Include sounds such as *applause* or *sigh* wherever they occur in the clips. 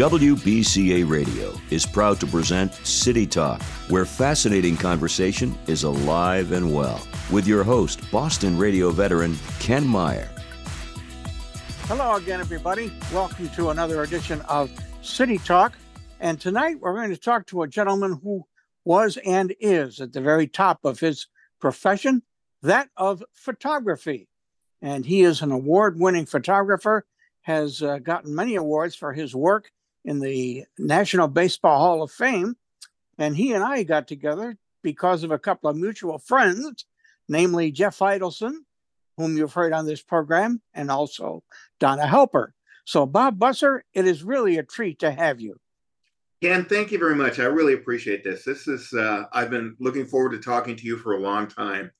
WBCA Radio is proud to present City Talk, where fascinating conversation is alive and well, with your host, Boston radio veteran Ken Meyer. Hello again, everybody. Welcome to another edition of City Talk. And tonight we're going to talk to a gentleman who was and is at the very top of his profession, that of photography. And he is an award winning photographer, has uh, gotten many awards for his work in the National Baseball Hall of Fame. And he and I got together because of a couple of mutual friends, namely Jeff Idelson, whom you've heard on this program, and also Donna Helper. So, Bob Busser, it is really a treat to have you. Ken, thank you very much. I really appreciate this. This is, uh, I've been looking forward to talking to you for a long time.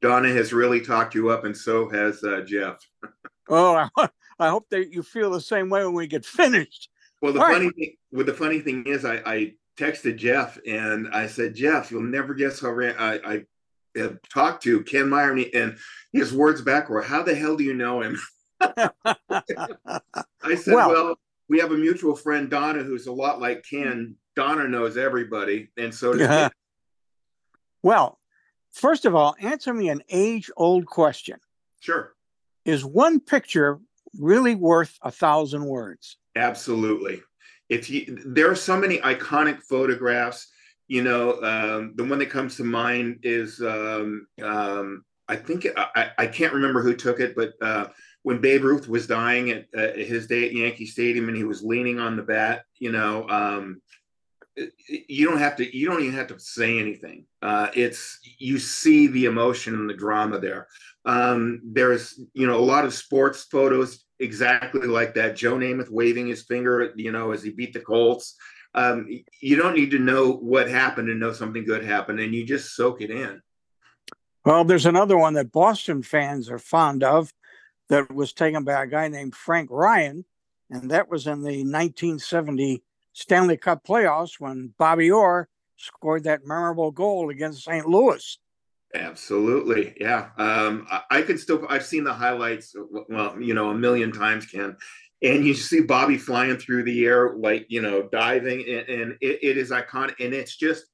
Donna has really talked you up, and so has uh, Jeff. *laughs* oh, I, I, hope that you feel the same way when we get finished. Well, the All funny right. thing, well, the funny thing is, I, I, texted Jeff and I said, Jeff, you'll never guess how I, I talked to Ken Meyer, and his words back were, "How the hell do you know him?" *laughs* I said, well, well we have a mutual friend, Donna, who's a lot like Ken. Donna knows everybody, and so does uh-huh. yeah. Well, first of all, answer me an age-old question. Sure. Is one picture really worth a thousand words? Absolutely. If you, there are so many iconic photographs. You know, um, the one that comes to mind is um, um, I think I, I can't remember who took it, but uh, when Babe Ruth was dying at uh, his day at Yankee Stadium and he was leaning on the bat, you know, um, you don't have to, you don't even have to say anything. Uh, it's, you see the emotion and the drama there. Um, there's, you know, a lot of sports photos exactly like that. Joe Namath waving his finger, you know, as he beat the Colts. Um, you don't need to know what happened to know something good happened, and you just soak it in. Well, there's another one that Boston fans are fond of that was taken by a guy named Frank Ryan, and that was in the 1970 Stanley Cup playoffs when Bobby Orr scored that memorable goal against St. Louis. Absolutely, yeah. Um, I, I could still. I've seen the highlights. Well, you know, a million times, Ken. And you see Bobby flying through the air, like you know, diving, and, and it, it is iconic. And it's just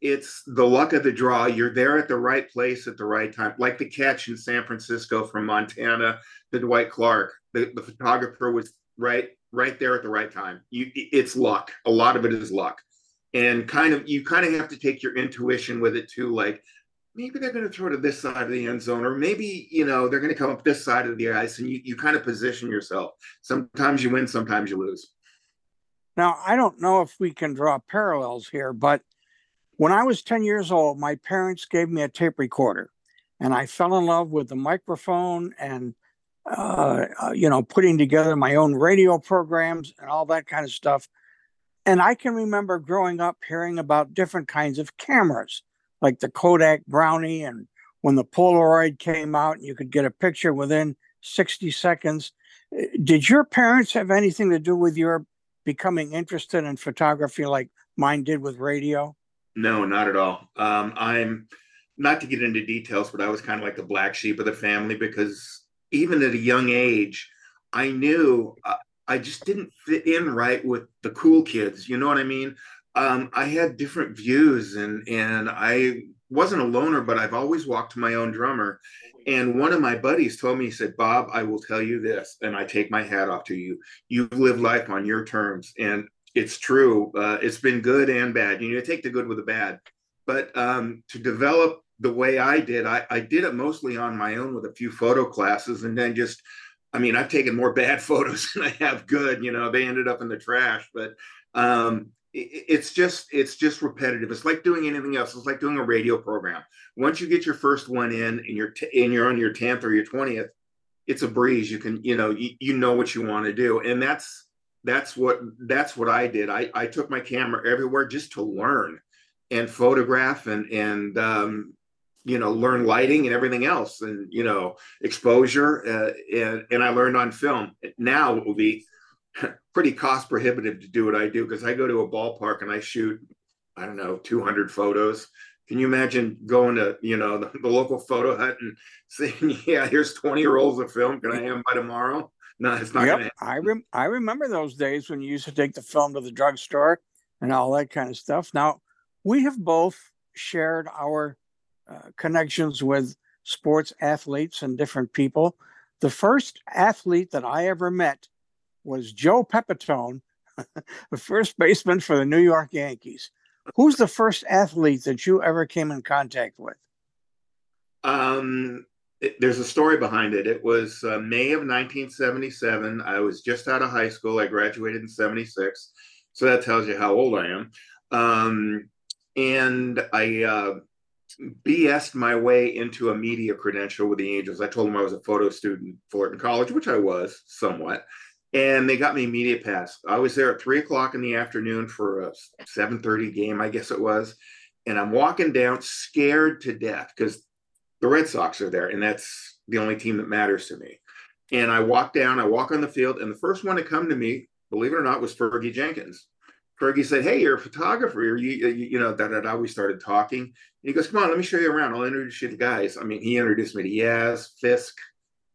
it's the luck of the draw. You're there at the right place at the right time, like the catch in San Francisco from Montana to Dwight Clark. The, the photographer was right right there at the right time. You, it's luck. A lot of it is luck, and kind of you kind of have to take your intuition with it too. Like maybe they're going to throw to this side of the end zone, or maybe you know they're going to come up this side of the ice, and you you kind of position yourself. Sometimes you win, sometimes you lose. Now I don't know if we can draw parallels here, but when I was 10 years old, my parents gave me a tape recorder and I fell in love with the microphone and, uh, uh, you know, putting together my own radio programs and all that kind of stuff. And I can remember growing up hearing about different kinds of cameras, like the Kodak Brownie, and when the Polaroid came out, and you could get a picture within 60 seconds. Uh, did your parents have anything to do with your becoming interested in photography like mine did with radio? No, not at all. Um, I'm not to get into details, but I was kind of like the black sheep of the family because even at a young age, I knew uh, I just didn't fit in right with the cool kids. You know what I mean? Um, I had different views, and and I wasn't a loner, but I've always walked my own drummer. And one of my buddies told me, he said, Bob, I will tell you this, and I take my hat off to you. You live life on your terms. And it's true. Uh, it's been good and bad. You know, take the good with the bad. But um, to develop the way I did, I, I did it mostly on my own with a few photo classes, and then just, I mean, I've taken more *laughs* bad photos than I have good. You know, they ended up in the trash. But um, it's just, it's just repetitive. It's like doing anything else. It's like doing a radio program. Once you get your first one in, and you're t- and you're on your tenth or your twentieth, it's a breeze. You can, you know, you, you know what you want to do, and that's that's what that's what I did. I, I took my camera everywhere just to learn and photograph and and um, you know learn lighting and everything else and you know exposure uh, and and I learned on film. Now it will be pretty cost prohibitive to do what I do because I go to a ballpark and I shoot I don't know 200 photos. Can you imagine going to you know *laughs* the, the local photo hut and saying, *laughs* "Yeah, here's 20 rolls of film. Can I have them by tomorrow?" No, it's not. Yep, I rem- I remember those days when you used to take the film to the drugstore and all that kind of stuff. Now, we have both shared our uh, connections with sports athletes and different people. The first athlete that I ever met was Joe Pepitone, *laughs* the first baseman for the New York Yankees. Who's the first athlete that you ever came in contact with? Um, it, there's a story behind it. It was uh, May of 1977. I was just out of high school. I graduated in 76. So that tells you how old I am. Um, and I uh, BS'd my way into a media credential with the Angels. I told them I was a photo student, Fullerton College, which I was somewhat. And they got me a media pass. I was there at three o'clock in the afternoon for a 7:30 game, I guess it was. And I'm walking down scared to death because the Red Sox are there, and that's the only team that matters to me. And I walk down, I walk on the field, and the first one to come to me, believe it or not, was Fergie Jenkins. Fergie said, "Hey, you're a photographer. You, you, you know, da da da." We started talking, and he goes, "Come on, let me show you around. I'll introduce you to guys." I mean, he introduced me to Yaz, Fisk,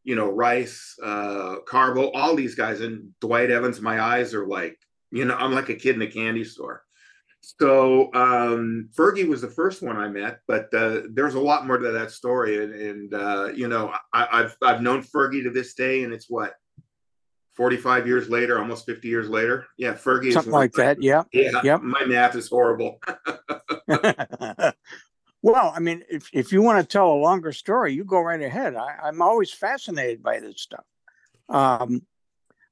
you know, Rice, uh, Carbo, all these guys, and Dwight Evans. My eyes are like, you know, I'm like a kid in a candy store. So um, Fergie was the first one I met, but uh, there's a lot more to that story, and, and uh, you know, I, I've I've known Fergie to this day, and it's what 45 years later, almost 50 years later. Yeah, Fergie. Something like that. Yeah. Yeah. Yep. My math is horrible. *laughs* *laughs* *laughs* well, I mean, if, if you want to tell a longer story, you go right ahead. I, am always fascinated by this stuff. Um,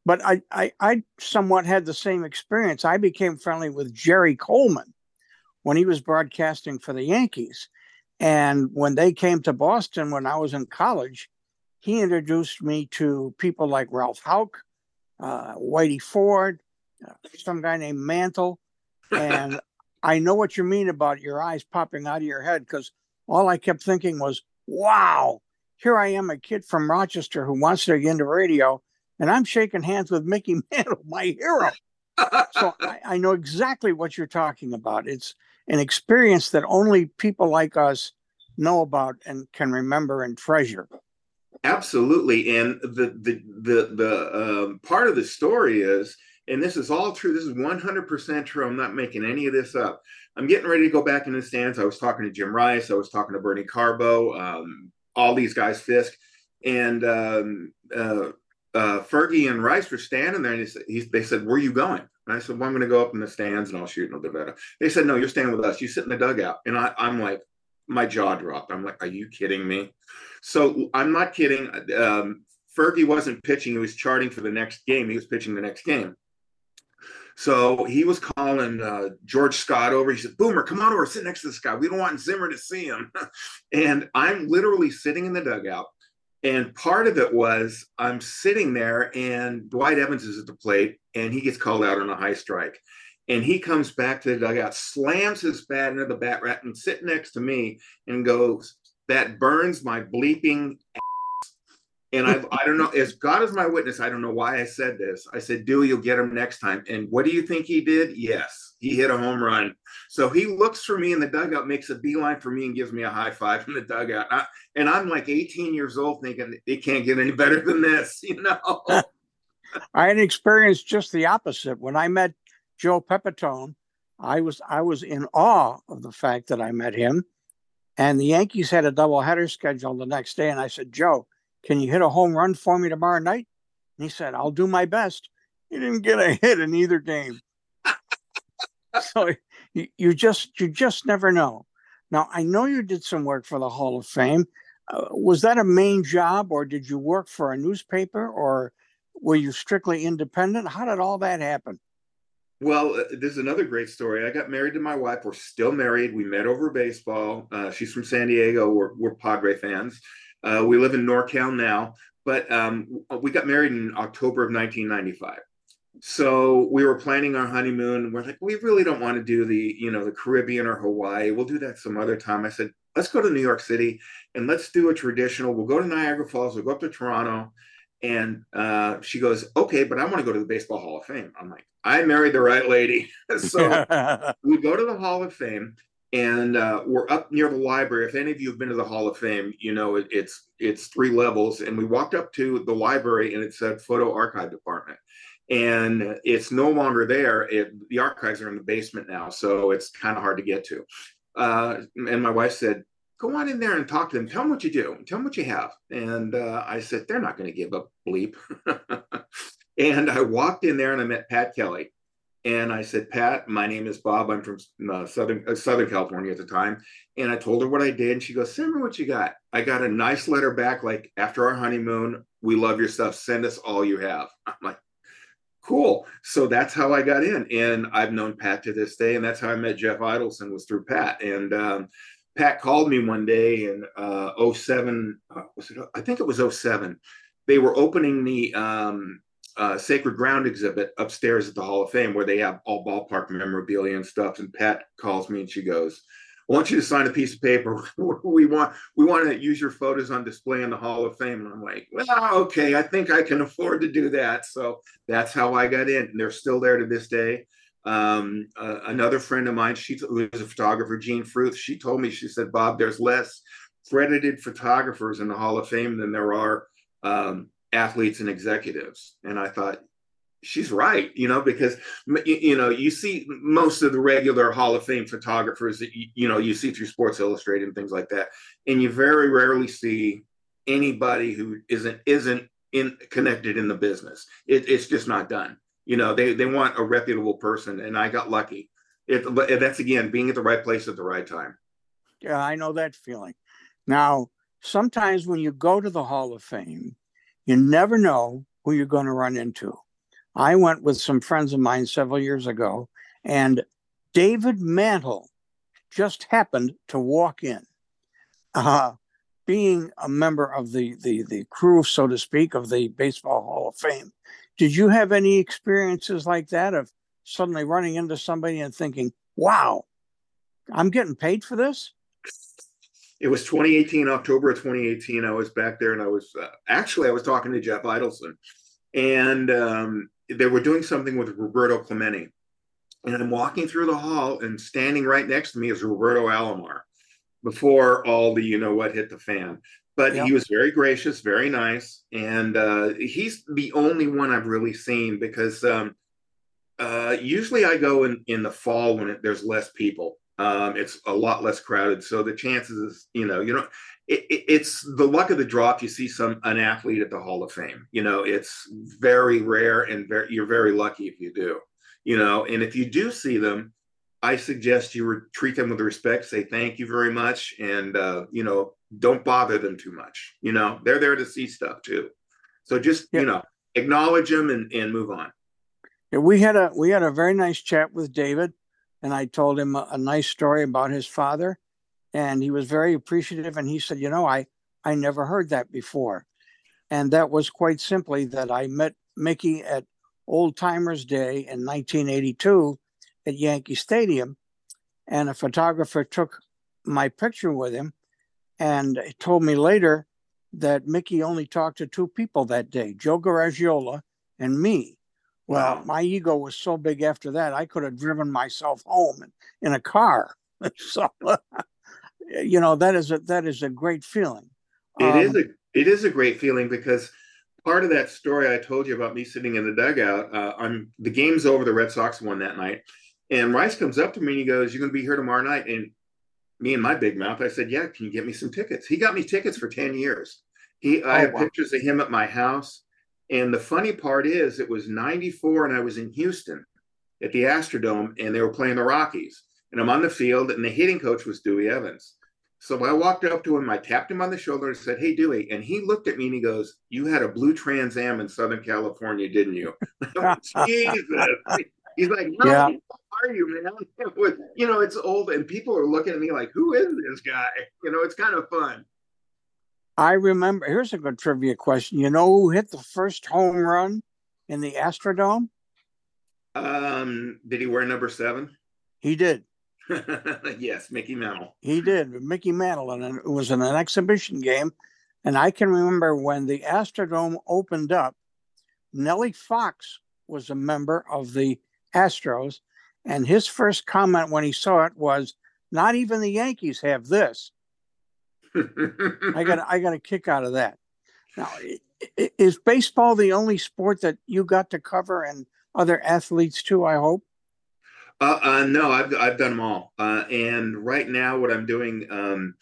but I, I, I somewhat had the same experience. I became friendly with Jerry Coleman when he was broadcasting for the Yankees. And when they came to Boston when I was in college, he introduced me to people like Ralph Houk, uh, Whitey Ford, uh, some guy named Mantle. And I know what you mean about your eyes popping out of your head because all I kept thinking was, wow, here I am, a kid from Rochester who wants to get into radio, and I'm shaking hands with Mickey *laughs* Mantle, my hero. so I, I know exactly what you're talking about. It's an experience that only people like us know about and can remember and treasure. Absolutely, and the the the the um, part of the story is, and this is all true. This is one hundred percent true. I'm not making any of this up. I'm getting ready to go back in the stands. I was talking to Jim Rice. I was talking to Bernie Carbo. Um, all these guys, Fisk, and um, uh, uh, Fergie and Rice were standing there, and he he, they said, "Where are you going?" And I said, "Well, I'm going to go up in the stands and I'll shoot no better." They said, "No, you're staying with us. You sit in the dugout." And I, I'm like, my jaw dropped. I'm like, "Are you kidding me?" So I'm not kidding. Um, Fergie wasn't pitching; he was charting for the next game. He was pitching the next game. So he was calling uh, George Scott over. He said, "Boomer, come on over, sit next to this guy. We don't want Zimmer to see him." *laughs* and I'm literally sitting in the dugout. And part of it was I'm sitting there, and Dwight Evans is at the plate, and he gets called out on a high strike. And he comes back to the dugout, slams his bat into the bat rack, and sit next to me and goes, that burns my bleeping ass. And I, I don't know, as God is my witness, I don't know why I said this. I said, Dewey, you'll get him next time. And what do you think he did? Yes, he hit a home run. So he looks for me in the dugout, makes a beeline for me, and gives me a high five in the dugout. I, and I'm like 18 years old thinking it can't get any better than this, *laughs* you know? *laughs* I had experienced just the opposite. When I met Joe Pepitone, I was I was in awe of the fact that I met him and the Yankees had a doubleheader scheduled the next day. And I said, Joe, can you hit a home run for me tomorrow night? And he said, I'll do my best. He didn't get a *laughs* hit in either game. *laughs* so you, you just you just never know. Now I know you did some work for the Hall of Fame. Uh, was that a main job, or did you work for a newspaper, or were you strictly independent? How did all that happen? Well, uh, this is another great story. I got married to my wife. We're still married. We met over baseball. Uh, she's from San Diego. We're, we're Padre fans. Uh, we live in NorCal now, but um, we got married in October of 1995. So we were planning our honeymoon. We're like, we really don't want to do the, you know, the Caribbean or Hawaii. We'll do that some other time. I said, let's go to New York City and let's do a traditional. We'll go to Niagara Falls. We'll go up to Toronto. And uh, she goes, okay, but I want to go to the Baseball Hall of Fame. I'm like, I married the right lady. *laughs* so *laughs* we go to the Hall of Fame. And uh, we're up near the library. If any of you have been to the Hall of Fame, you know it, it's it's three levels, and we walked up to the library, and it said photo archive department, and it's no longer there. It, the archives are in the basement now, so it's kind of hard to get to. Uh, and my wife said, "Go on in there and talk to them. Tell them what you do. Tell them what you have." And uh, I said, "They're not going to give a bleep." *laughs* and I walked in there, and I met Pat Kelly and I said, Pat, my name is Bob. I'm from uh, Southern uh, Southern California at the time. And I told her what I did. And she goes, Send me what you got. I got a nice letter back, like after our honeymoon, we love your stuff. Send us all you have. *laughs* I'm like, cool. So that's how I got in. And I've known Pat to this day. And that's how I met Jeff Idelson was through Pat. And um, Pat called me one day in uh, 07, uh, was it, I think it was 07. They were opening the um, uh, Sacred Ground exhibit upstairs at the Hall of Fame where they have all ballpark memorabilia and stuff. And Pat calls me and she goes, I want you to sign a piece of paper. *laughs* we want we want to use your photos on display in the Hall of Fame. And I'm like, well, okay, I think I can afford to do that. So that's how I got in. And they're still there to this day. Um, uh, another friend of mine, she who is a photographer, Jean Fruth, she told me, she said, Bob, there's less credited photographers in the Hall of Fame than there are um, athletes and executives. And I thought, she's right, you know, because you know you see most of the regular Hall of Fame photographers that you, you know you see through Sports Illustrated and things like that, and you very rarely see anybody who isn't isn't in connected in the business. It, it's just not done. You know, they they want a reputable person, and I got lucky. It, that's again being at the right place at the right time. Yeah, I know that feeling. Now, sometimes when you go to the Hall of Fame, you never know who you're going to run into. I went with some friends of mine several years ago, and David Mantle just happened to walk in. Uh, being a member of the, the the crew, so to speak, of the Baseball Hall of Fame, did you have any experiences like that of suddenly running into somebody and thinking, "Wow, I'm getting paid for this"? It was 2018 october of 2018 i was back there and i was uh, actually i was talking to jeff idelson and um, they were doing something with roberto clemente. And i'm walking through the hall and standing right next to me is roberto alomar before all the you know what hit the fan. But yep. he was very gracious very nice. And uh, he's the only one i've really seen because um, uh, usually i go in in the fall when it, there's less people um, it's a lot less crowded. So the chances is, you know, you know, it, it, it's the luck of the draw if you see some an athlete at the Hall of Fame. You know, it's very rare and very, you're very lucky if you do. You know, and if you do see them, I suggest you re- treat them with respect. Say thank you very much, and uh, you know, don't bother them too much. You know, they're there to see stuff too. So just yeah. you know, acknowledge them and, and move on. Yeah, we had a we had a very nice chat with David and I told him a, a, nice story about his father, and he was very appreciative. And he said, "You know, I I never heard that before," and that was quite simply that I met Mickey at Old Timers Day in 1982 at Yankee Stadium, and a photographer took my picture with him, and told me later that Mickey only talked to two people that day, Joe Garagiola and me. Well, my ego was so big after that, I could have driven myself home in, in a car. *laughs* so, *laughs* you know, that is a that is a great feeling. It um, is a it is a great feeling because part of that story I told you about me sitting in the dugout. Uh, I'm the game's over. The Red Sox won that night, and Rice comes up to me and he goes, "You're going to be here tomorrow night." And me and my big mouth, I said, "Yeah, can you get me some tickets?" He got me tickets for ten years. He, I oh, have wow. pictures of him at my house. And the funny part is, it was 94 and I was in Houston at the Astrodome and they were playing the Rockies. And I'm on the field and the hitting coach was Dewey Evans. So I walked up to him, I tapped him on the shoulder and said, Hey, Dewey. And he looked at me and he goes, You had a blue Trans Am in Southern California, didn't you? *laughs* Jesus. He's like, No, yeah. how are you, man? *laughs* It was, you know, it's old and people are looking at me like, Who is this guy? *laughs* You know, it's kind of fun. I remember. Here's a good trivia question. You know who hit the first home run in the Astrodome? Um, did he wear number seven? He did. *laughs* yes, Mickey Mantle. He did. Mickey Mantle, and it was in an exhibition game. And I can remember when the Astrodome opened up, Nellie Fox was a member of the Astros, and his first comment when he saw it was, Not even the Yankees have this. I got I got a kick out of that. Now, is baseball the only sport that you got to cover, and other athletes too? I hope. Uh, uh, no, I've I've done them all. Uh, and right now, what I'm doing, um,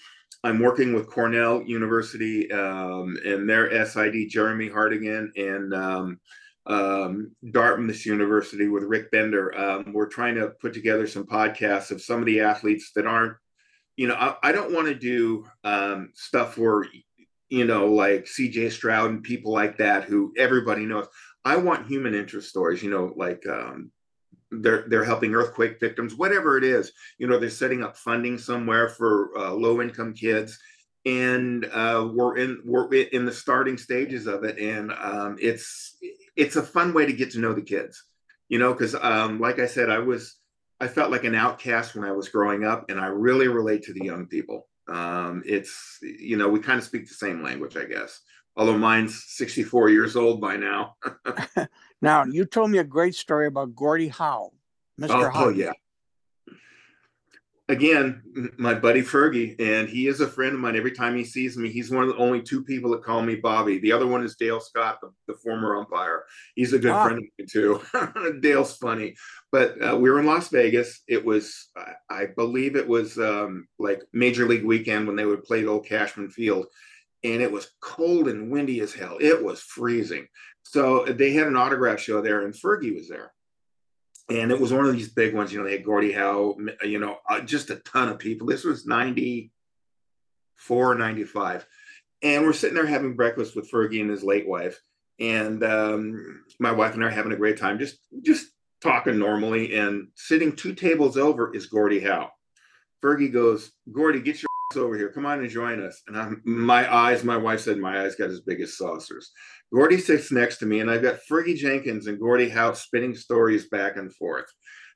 I'm working with Cornell University um, and their SID, Jeremy Hartigan, and um, um, Dartmouth University with Rick Bender. Um, we're trying to put together some podcasts of some of the athletes that aren't, you know, I, I don't want to do um, stuff where, you know, like CJ Stroud and people like that who everybody knows. I want human interest stories, you know, like um, they're they're helping earthquake victims, whatever it is. You know, they're setting up funding somewhere for uh, low income kids, and uh, we're in we're in the starting stages of it, and um, it's it's a fun way to get to know the kids, you know, because um, like I said, I was I felt like an outcast when I was growing up, and I really relate to the young people. Um, it's you know we kind of speak the same language, I guess. Although mine's 64 years old by now. *laughs* *laughs* now you told me a great story about Gordie Howe, Mr. Oh, Howe. oh yeah, again, my buddy Fergie, and he is a friend of mine. Every time he sees me, he's one of the only two people that call me Bobby. The other one is Dale Scott, the, the former umpire. He's a good wow. friend of mine too. *laughs* Dale's funny, but uh, we were in Las Vegas. It was, I believe, it was um, like Major League Weekend when they would play at Old Cashman Field, and it was cold and windy as hell. It was freezing. So they had an autograph show there, and Fergie was there and it was one of these big ones. You know, they had Gordie Howe, you know, uh, just a ton of people. This was 94, 95. And we're sitting there having breakfast with Fergie and his late wife. And um, my wife and I are having a great time, just just talking normally. And sitting two tables over is Gordie Howe. Fergie goes, Gordie, get your *laughs* over here. Come on and join us. And I'm, my eyes, my wife said my eyes got as big as saucers. Gordie sits next to me, and I've got Fergie Jenkins and Gordie Howe spinning stories back and forth.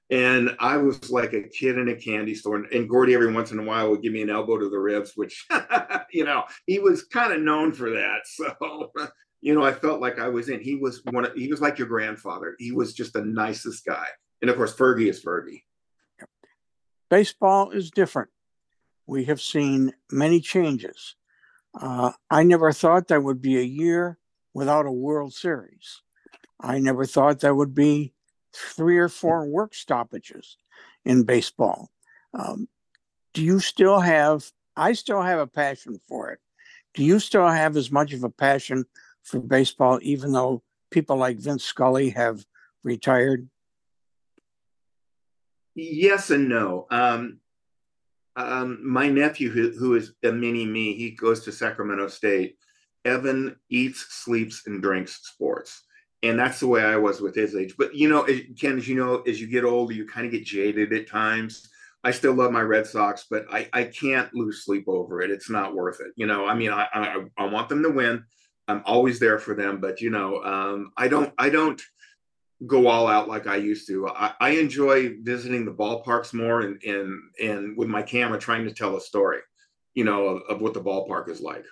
And I was like a kid in a candy store. And, and Gordie, every once in a while, would give me an elbow to the ribs, which, *laughs* you know, he was kind of known for that. So, *laughs* you know, I felt like I was in. He was one. Of, he was like your grandfather. He was just the nicest guy. And of course, Fergie is Fergie. Baseball is different. We have seen many changes. Uh, I never thought there would be a year without a World Series. I never thought there would be three or four work stoppages in baseball. Um, do you still have, I still have a passion for it. Do you still have as much of a passion for baseball, even though people like Vince Scully have retired? Yes and no. Um, um, my nephew, who, who is a mini me, he goes to Sacramento State Evan eats, sleeps, and drinks sports. And that's the way I was with his age. But, you know, Ken, as you know, as you get older, you kind of get jaded at times. I still love my Red Sox, but I, I can't lose sleep over it. It's not worth it. You know, I mean, I, I, I want them to win. I'm always there for them, but you know, um, I don't, I don't go all out like I used to. I, I enjoy visiting the ballparks more and, and, and with my camera trying to tell a story, you know, of, of what the ballpark is like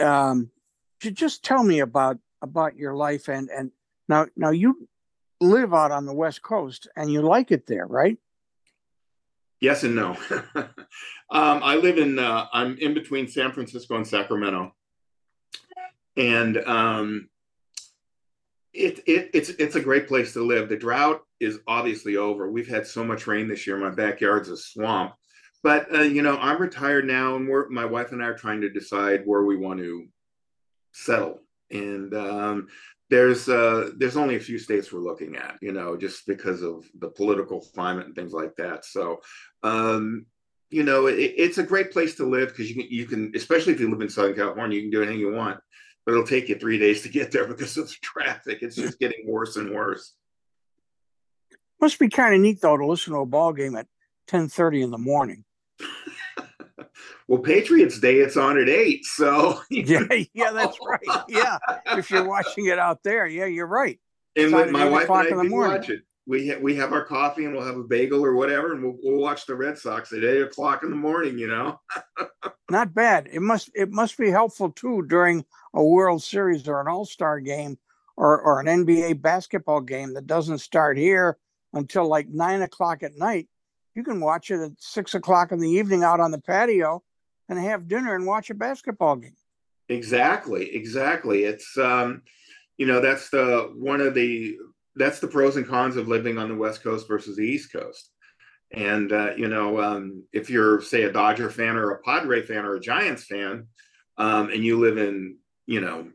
um, just tell me about about your life and and now now you live out on the west coast and you like it there right? Yes and no. *laughs* Um, i live in uh, i'm in between san francisco and sacramento. And um, it, it, it's it's a great place to live. The drought is obviously over. We've had so much rain this year. My backyard's a swamp but uh, you know, I'm retired now, and we're my wife and I are trying to decide where we want to settle. And um, there's uh, there's only a few states we're looking at, you know, just because of the political climate and things like that. So, um, you know, it, it's a great place to live because you can you can, especially if you live in Southern California, you can do anything you want, but it'll take you three days to get there *laughs* because of the traffic. It's just getting worse and worse. Must be kind of neat though to listen to a ball game at ten thirty in the morning. *laughs* well, Patriots Day, it's on at eight. So *laughs* yeah, yeah, that's right. Yeah, if you're watching it out there, yeah, you're right. And my wife and I do watch it. We ha- we have our coffee and we'll have a bagel or whatever, and we'll, we'll watch the Red Sox at eight o'clock in the morning. You know, *laughs* not bad. It must it must be helpful too during a World Series or an All Star game or or an NBA basketball game that doesn't start here until like nine o'clock at night You can watch it at six o'clock in the evening out on the patio and have dinner and watch a basketball game. Exactly, exactly. It's um, you know, that's the one of the that's the pros and cons of living on the West Coast versus the East Coast. And uh, you know, um, if you're say a Dodger fan or a Padre fan or a Giants fan, um, and you live in you know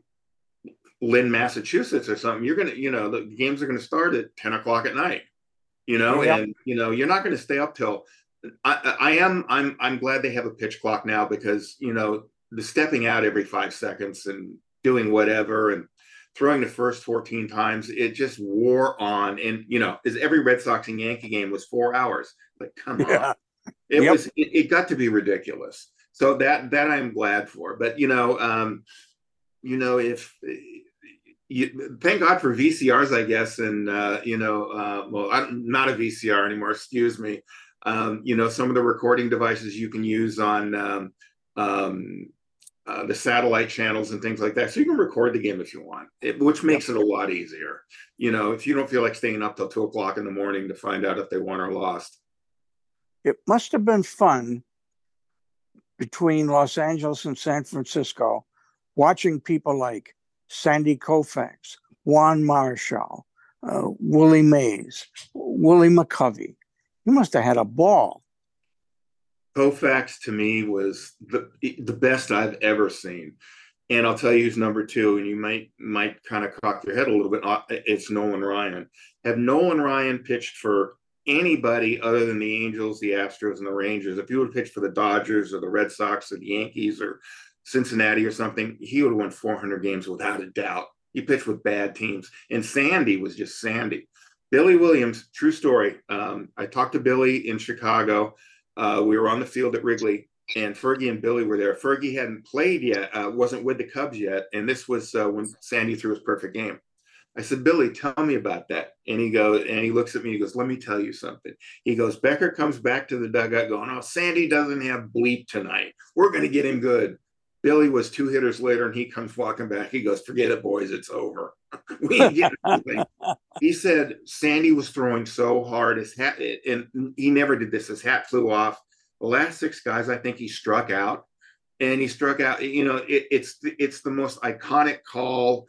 Lynn, Massachusetts or something, you're gonna you know the games are gonna start at ten o'clock at night. You know, yeah. and you know you're not going to stay up till. I, I am. I'm. I'm glad they have a pitch clock now because you know the stepping out every five seconds and doing whatever and throwing the first 14 times, it just wore on. And, you know, as every Red Sox and Yankee game was four hours. Like, come on. Yeah. It yep. was, it, it, got to be ridiculous. So that, that I'm glad for. But, you know, um, you know, if, you, thank God for VCRs, I guess, and uh, you know, uh, well, I'm not a VCR anymore. Excuse me. Um, you know, some of the recording devices you can use on um, um, uh, the satellite channels and things like that. So you can record the game if you want, it, which makes it a lot easier. You know, if you don't feel like staying up till two o'clock in the morning to find out if they won or lost. It must have been fun between Los Angeles and San Francisco watching people like Sandy Koufax, Juan Marichal, uh, Willie Mays, Willie McCovey. You must have had a ball. Koufax to me was the the best I've ever seen. And I'll tell you who's number two, and you might might kind of cock your head a little bit. Uh, it's Nolan Ryan. Have Nolan Ryan pitched for anybody other than the Angels, the Astros, and the Rangers? If he would pitched for the Dodgers or the Red Sox or the Yankees or Cincinnati or something, he would have won 400 games without a doubt. He pitched with bad teams, and Sandy was just Sandy. Billy Williams, true story. Um, I talked to Billy in Chicago uh, we were on the field at Wrigley, and Fergie and Billy were there. Fergie hadn't played yet, uh, wasn't with the Cubs yet, and this was uh, when Sandy threw his perfect game. I said, Billy, tell me about that. And he goes, and he looks at me. He goes, Let me tell you something. He goes, Beckert comes back to the dugout, going, Oh, Sandy doesn't have bleep tonight. We're going to get him good. Billy was two hitters later, and he comes walking back. He goes, "Forget it, boys. It's over. *laughs* we ain't getting *laughs* anything." he said Sandy was throwing so hard his hat, and he never did this. His hat flew off. The last six guys, I think he struck out, and he struck out. You know, it, it's it's the most iconic call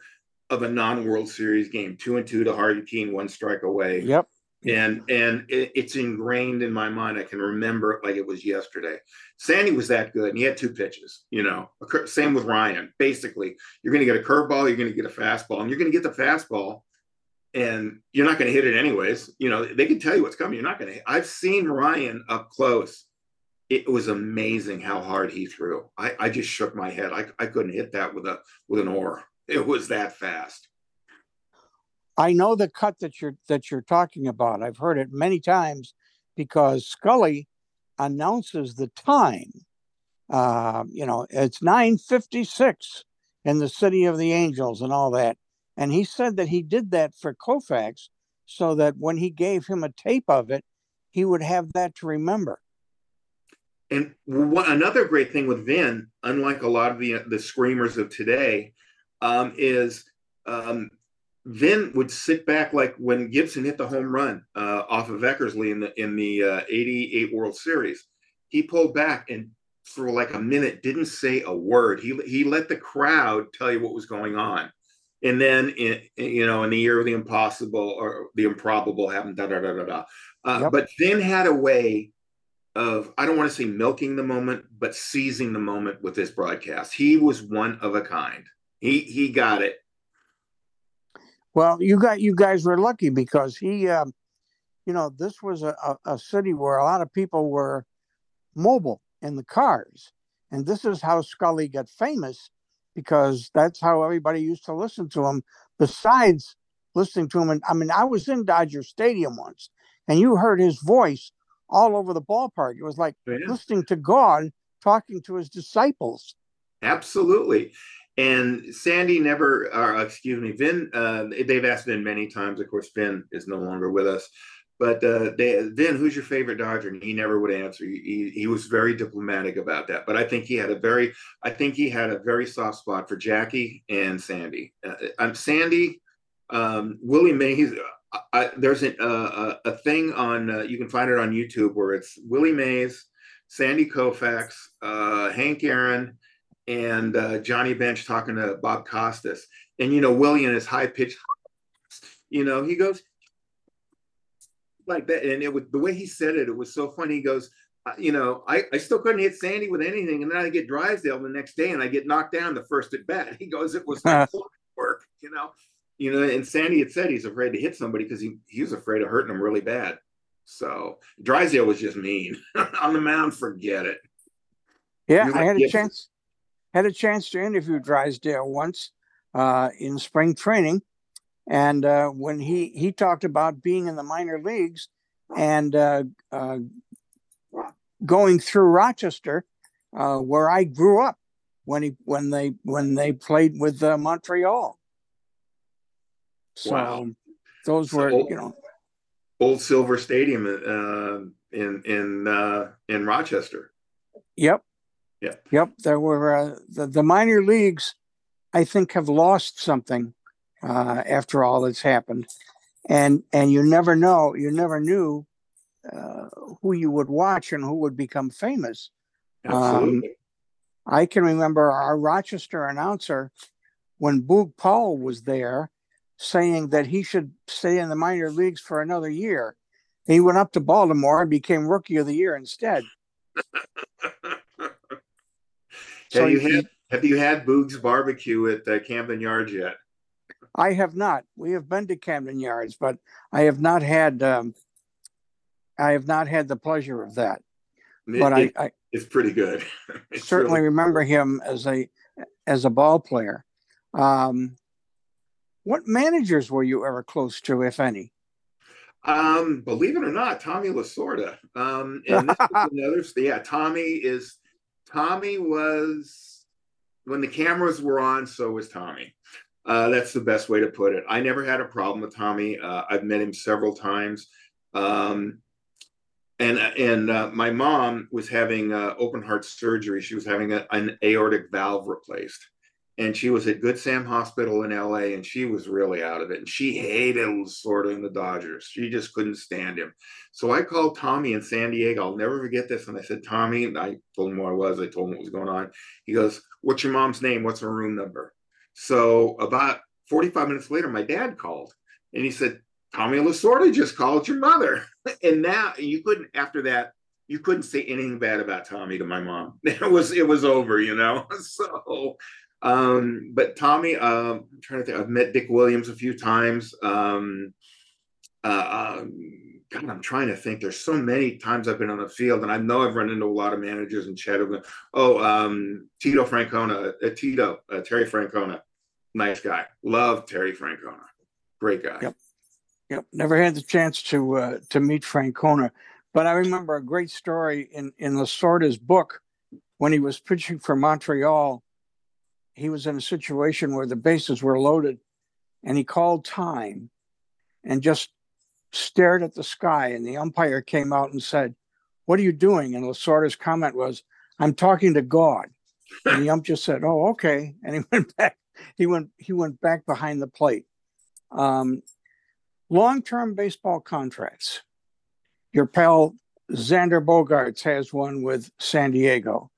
of a non-World Series game. Two and two to Harvey Kuenn, one strike away. Yep and and it, it's ingrained in my mind. I can remember it like it was yesterday. Sandy was that good, and he had two pitches. You know, same with Ryan. Basically, you're going to get a curveball, you're going to get a fastball, and you're going to get the fastball, and you're not going to hit it anyways. You know, they can tell you what's coming. You're not going to. I've seen Ryan up close. It was amazing how hard he threw. I, I just shook my head. I, I couldn't hit that with a with an oar. It was that fast. I know the cut that you're that you're talking about. I've heard it many times because Scully announces the time. Uh, you know, it's 9:56 in the city of the angels and all that. And he said that he did that for Koufax so that when he gave him a tape of it, he would have that to remember. And one, another great thing with Vin, unlike a lot of the the screamers of today, um, is um, Vin would sit back like when Gibson hit the home run uh, off of Eckersley in the in the uh, '88 World Series. He pulled back and for like a minute didn't say a word. He he let the crowd tell you what was going on, and then in, you know in the year of the impossible or the improbable happened. Da da da da da. Uh, yep. But Vin had a way of I don't want to say milking the moment, but seizing the moment with this broadcast. He was one of a kind. He he got it well, you got you guys were lucky because he, um, you know, this was a, a, city where a lot of people were mobile in the cars, and this is how Scully got famous because that's how everybody used to listen to him. Besides listening to him, and I mean, I was in Dodger Stadium once, and you heard his voice all over the ballpark. It was like yeah. listening to God talking to his disciples. Absolutely. And Sandy never, uh, excuse me, Vin, uh, they've asked Vin many times. Of course, Vin is no longer with us. But uh, they, Vin, who's your favorite Dodger? And he never would answer. He, he was very diplomatic about that. But I think he had a very, I think he had a very soft spot for Jackie and Sandy. Uh, I'm Sandy, um, Willie Mays. I, there's a, a, a thing on uh, you can find it on YouTube where it's Willie Mays, Sandy Koufax, uh, Hank Aaron, and uh, Johnny Bench talking to Bob Costas, and you know Willie in his high pitched, you know he goes like that, and it was the way he said it. It was so funny. He goes, you know, I, I still couldn't hit Sandy with anything, and then I get Drysdale the next day, and I get knocked down the first at bat. *laughs* He goes, it was like *laughs* work, you know, you know. And Sandy had said he's afraid to hit somebody because he he was afraid of hurting him really bad. So Drysdale was just mean *laughs* on the mound. Forget it. Yeah, like, I had a chance had a chance to interview Drysdale once uh, in spring training, and uh, when he he talked about being in the minor leagues and uh, uh going through Rochester, uh, where I grew up when he when they when they played with uh, Montreal. So wow. those were old, you know old Silver Stadium in in in Rochester. Yep, yeah. Yep. There were uh, the, the minor leagues, I think, have lost something uh, after all that's happened. And and you never know, you never knew uh, who you would watch and who would become famous. Absolutely. Um, I can remember our Rochester announcer when Boog Powell was there saying that he should stay in the minor leagues for another year. He went up to Baltimore and became rookie of the year instead. *laughs* So have you had have you had Boog's barbecue at uh, Camden Yards yet? I have not. We have been to Camden Yards, but I have not had. Um, I have not had the pleasure of that. It, but it, I, I, it's pretty good. *laughs* it's certainly really remember him as a as a ball player. Um, what managers were you ever close to, if any? Um, believe it or not, Tommy Lasorda. Um, and this is *laughs* another, yeah, Tommy is Tommy was when the cameras were on, so was Tommy. Uh, that's the best way to put it. I never had a problem with Tommy. Uh, I've met him several times. Um, and and uh, my mom was having uh, open heart surgery. She was having a, an aortic valve replaced and she was at Good Sam Hospital in LA, and she was really out of it. And she hated Lasorda and the Dodgers. She just couldn't stand him. So I called Tommy in San Diego. I'll never forget this. And I said, Tommy, I told him who I was. I told him what was going on. He goes, What's your mom's name? What's her room number? So about 45 minutes later, my dad called and he said, Tommy Lasorda just called your mother. *laughs* and now you couldn't, after that, you couldn't say anything bad about Tommy to my mom. *laughs* It was it was over, you know. *laughs* So um, but Tommy, um, I'm trying to think. I've met Dick Williams a few times. Um, uh, um, God, I'm trying to think. There's so many times I've been on the field, and I know I've run into a lot of managers and chatted Oh, um, Tito Francona, uh, Tito, uh, Terry Francona, nice guy. Love Terry Francona, great guy. Yep, yep. Never had the chance to uh, to meet Francona, but I remember a great story in in Lasorda's book when he was pitching for Montreal he was in a situation where the bases were loaded and he called time and just stared at the sky. And the umpire came out and said, What are you doing? And Lasorda's comment was, I'm talking to God. And the ump just said, Oh, okay. And he *laughs* went back. He went he went back behind the plate. Um, long-term baseball contracts. Your pal Xander Bogaerts has one with San Diego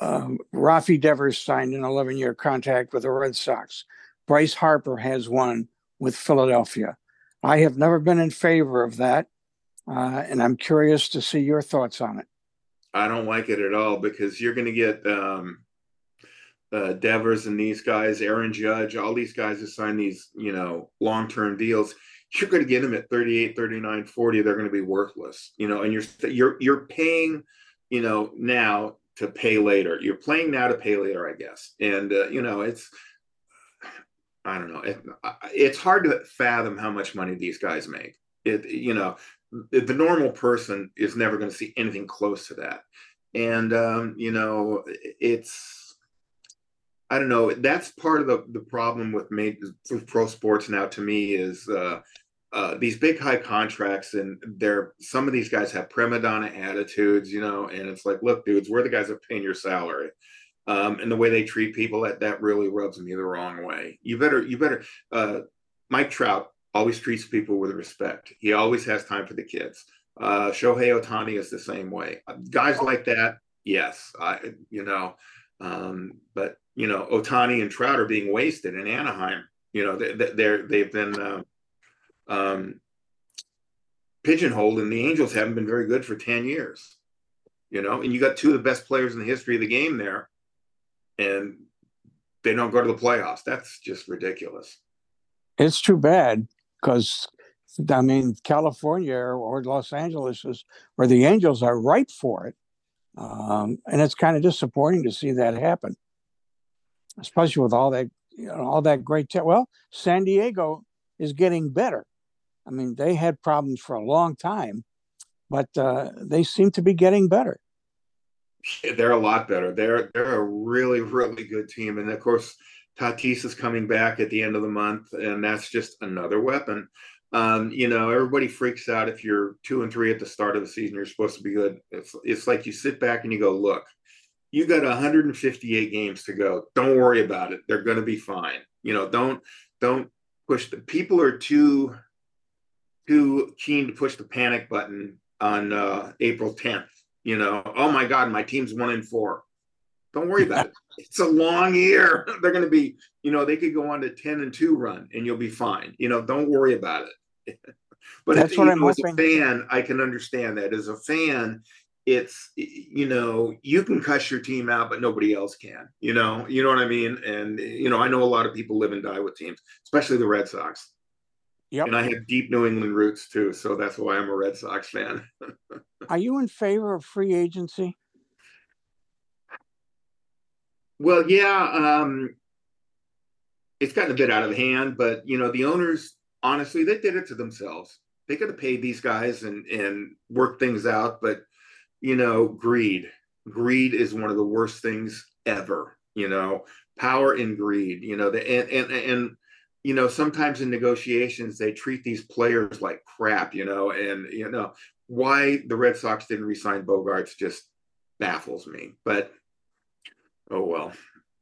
um, Rafi Devers signed an 11 year contract with the Red Sox. Bryce Harper has one with Philadelphia. I have never been in favor of that, uh, and I'm curious to see your thoughts on it. I don't like it at all because you're going to get um, uh, Devers and these guys, Aaron Judge, all these guys who sign these, you know, long term deals. You're going to get them at 38, 39, 40. They're going to be worthless, you know, and you're you're you're paying, you know, now to pay later. You're playing now to pay later, I guess. And uh, you know, it's I don't know. It, it's hard to fathom how much money these guys make. It you know, the normal person is never going to see anything close to that. And um, you know, it's I don't know. That's part of the the problem with made with pro sports now. To me, is uh, uh, these big high contracts and they're some of these guys have prima donna attitudes you know and it's like look dudes we're the guys that paying your salary um, and the way they treat people that that really rubs me the wrong way you better you better uh, mike trout always treats people with respect. He always has time for the kids. Uh, Shohei Ohtani is the same way. Guys like that, yes, I you know, um, but you know, Ohtani and Trout are being wasted in Anaheim. You know, they, they're they've been uh, um, pigeonholed, and the Angels haven't been very good for ten years. You know, and you got two of the best players in the history of the game there, and they don't go to the playoffs. That's just ridiculous. It's too bad because I mean, California or Los Angeles is where the Angels are ripe for it. Um, and it's kind of disappointing to see that happen, especially with all that, you know, all that great. Te- well, San Diego is getting better. I mean, they had problems for a long time, but uh, they seem to be getting better. They're a lot better. They're they're a really really good team, and of course, Tatis is coming back at the end of the month, and that's just another weapon. Um, you know, everybody freaks out if you're two and three at the start of the season. You're supposed to be good. It's it's like you sit back and you go, look, you got 158 games to go. Don't worry about it. They're going to be fine. You know, don't don't push the people are too too keen to push the panic button on uh, April 10th. You know, oh my God, my team's one in four. Don't worry about it. *laughs* It's a long year. *laughs* They're going to be, you know, they could go on to 10 and 2 run and you'll be fine. You know, don't worry about it. *laughs* but That's if, what I'm know, as a fan, I can understand that. As a fan, it's you know you can cuss your team out but nobody else can you know you know what i mean and you know i know a lot of people live and die with teams especially the red sox Yep. And I have deep New England roots too, so that's why I'm a Red Sox fan. *laughs* Are you in favor of free agency? Well, yeah, um, it's gotten a bit out of hand, but you know, the owners honestly they did it to themselves. They could have paid these guys and and worked things out, but you know, greed. Greed is one of the worst things ever. You know, power and greed. You know, the and and and you know, sometimes in negotiations they treat these players like crap. You know, and you know why the Red Sox didn't resign Bogaerts just baffles me. But oh well,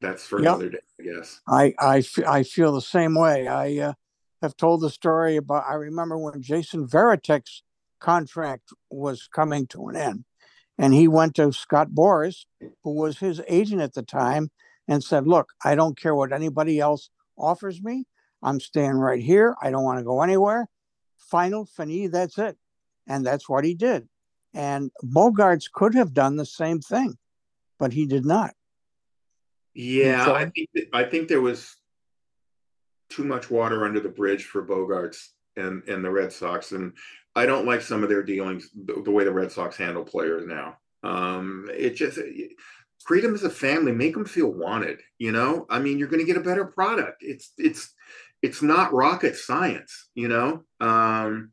that's for yep. another day, I guess. I I, I feel the same way. I uh, have told the story about. I remember when Jason Varitek's contract was coming to an end, and he went to Scott Boras, who was his agent at the time, and said, "Look, I don't care what anybody else offers me. I'm staying right here. I don't want to go anywhere. Final, fini. That's it." And that's what he did. And Bogaerts could have done the same thing, but he did not. Yeah, so, I think I think there was too much water under the bridge for Bogaerts and and the Red Sox, and I don't like some of their dealings the, the way the Red Sox handle players now. Um, it just treat them as a family, make them feel wanted. You know, I mean, you're going to get a better product. It's it's it's not rocket science. You know. Um,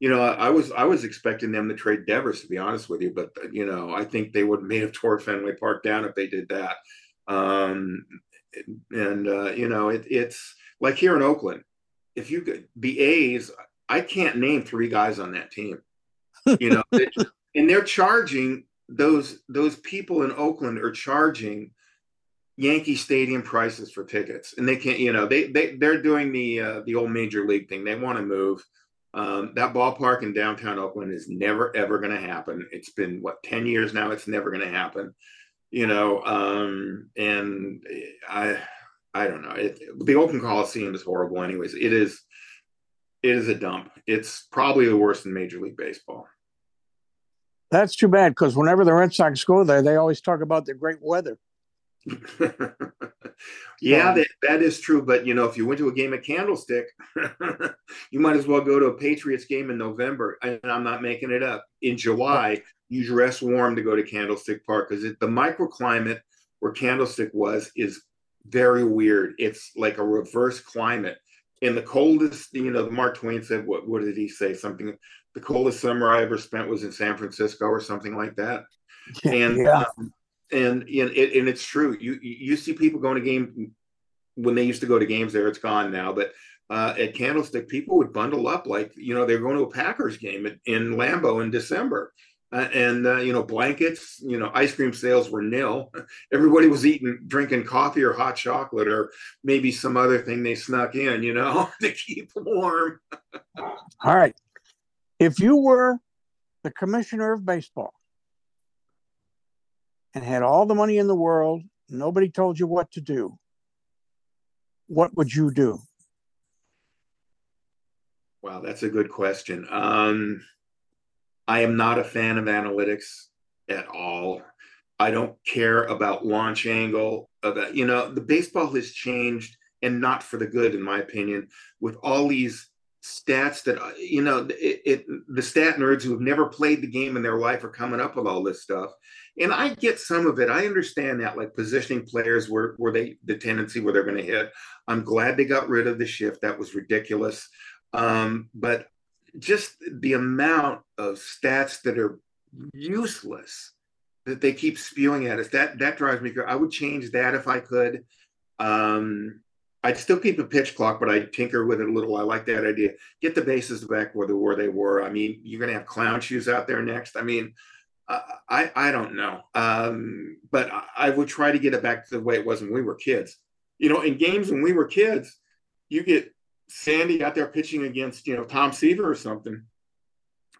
you know, I was I was expecting them to trade Devers, to be honest with you, but you know, I think they would may have tore Fenway Park down if they did that. Um, and uh, you know, it, it's like here in Oakland. If you could the A's, I can't name three guys on that team. You know, *laughs* and they're charging those those people in Oakland are charging Yankee Stadium prices for tickets, and they can't. You know, they they they're doing the uh, the old major league thing. They want to move. Um, that ballpark in downtown Oakland is never ever going to happen. It's been what ten years now. It's never going to happen you know, um, and I, I don't know. It, the Oakland Coliseum is horrible, anyways. It is, it is a dump. It's probably the worst in Major League Baseball. That's too bad because whenever the Red Sox go there, they always talk about the great weather. *laughs* yeah, that, that is true. But you know, if you went to a game at Candlestick, *laughs* you might as well go to a Patriots game in November. And I'm not making it up. In July, you dress warm to go to Candlestick Park because the microclimate where Candlestick was is very weird. It's like a reverse climate. In the coldest, you know, Mark Twain said, what, what did he say? Something, the coldest summer I ever spent was in San Francisco or something like that. *laughs* And, yeah. um, and, and, it, and it's true. You, you see people going to game when they used to go to games there, it's gone now, but uh, at Candlestick, people would bundle up like, you know, they're going to a Packers game in Lambeau in December. Uh, and uh, you know blankets you know ice cream sales were nil. *laughs* Everybody was eating drinking coffee or hot chocolate or maybe some other thing they snuck in you know *laughs* to keep warm. *laughs* All right. If you were the commissioner of baseball and had all the money in the world nobody told you what to do what would you do wow that's a good question um I am not a fan of analytics at all. I don't care about launch angle. About you know, the baseball has changed, and not for the good, in my opinion, with all these stats that you know, it, it the stat nerds who have never played the game in their life are coming up with all this stuff. And I get some of it. I understand that, like positioning players where where they the tendency where they're going to hit. I'm glad they got rid of the shift. That was ridiculous. Um, but just the amount of stats that are useless that they keep spewing at us that that drives me crazy. I would change that if I could. Um, I'd still keep a pitch clock, but I'd tinker with it a little. I like that idea. Get the bases back where they were. They were. I mean, you're going to have clown shoes out there next. I mean, I I don't know, um, but I would try to get it back to the way it was when we were kids. You know, in games when we were kids, you get Sandy out there pitching against you know Tom Seaver or something,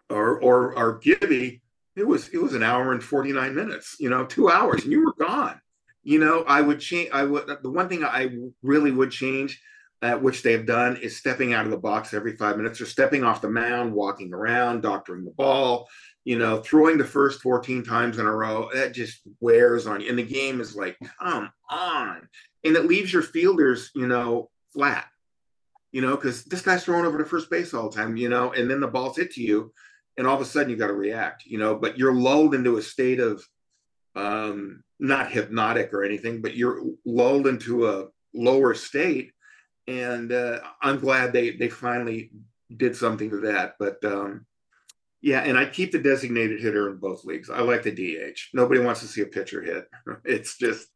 or or or Gibby, it was it was an hour and forty nine minutes, you know, two hours, and you were gone. You know, I would change. I would the one thing I really would change, uh, which they've done, is stepping out of the box every five minutes, or stepping off the mound, walking around, doctoring the ball. You know, throwing the first 14 times in a row, that just wears on you. And the game is like, come on. And it leaves your fielders, you know, flat you know, because this guy's throwing over to first base all the time, you know, and then the ball's hit to you, and all of a sudden you got to react, you know, but you're lulled into a state of um, not hypnotic or anything, but you're lulled into a lower state. And uh, I'm glad they they finally did something to that. But um, yeah, and I keep the designated hitter in both leagues. I like the DH. Nobody wants to see a pitcher hit. *laughs* It's just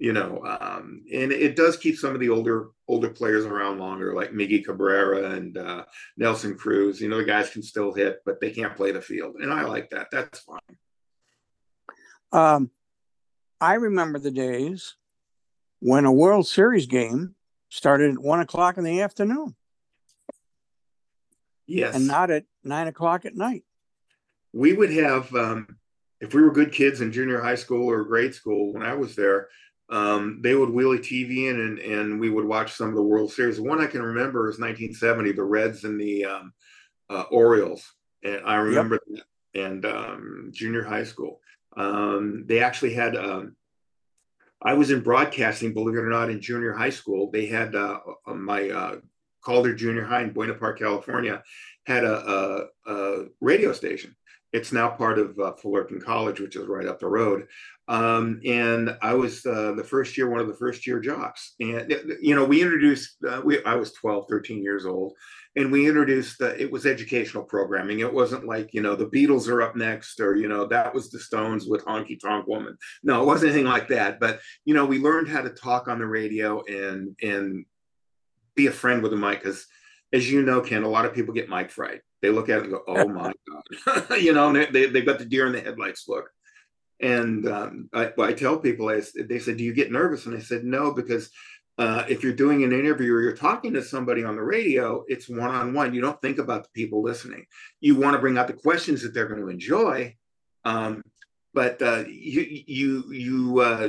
you know, um, and it does keep some of the older older players around longer, like Miggy Cabrera and uh, Nelson Cruz. You know, the guys can still hit, but they can't play the field, and I like that. That's fine. Um, I remember the days when a World Series game started at one o'clock in the afternoon. Yes, and not at nine o'clock at night. We would have, um, if we were good kids in junior high school or grade school when I was there, um, they would wheel a TV in and, and we would watch some of the World Series. The one I can remember is 1970, the Reds and the um, uh, Orioles. And I remember yep. that. And um, junior high school. Um, they actually had, um, I was in broadcasting, believe it or not, in junior high school. They had uh, uh my uh, Calder Junior High in Buena Park, California, had a, a, a radio station. It's now part of uh, Fullerton College, which is right up the road. Um, and I was uh, the first year, one of the first year jocks. And, you know, we introduced, uh, we, I was 12, 13 years old, and we introduced, uh, it was educational programming. It wasn't like, you know, the Beatles are up next or, you know, that was the Stones with Honky Tonk Woman. No, it wasn't anything like that. But, you know, we learned how to talk on the radio and, and be a friend with the mic because, as you know, Ken, a lot of people get mic fright. They look at it and go, oh *laughs* my God. *laughs* you know, they, they, have got the deer in the headlights look. And um, I, I, tell people, I, they said, Do you get nervous? And I said, No, because uh, if you're doing an interview or you're talking to somebody on the radio, it's one on one. You don't think about the people listening. You want to bring out the questions that they're going to enjoy. Um, but uh, you, you, you, uh,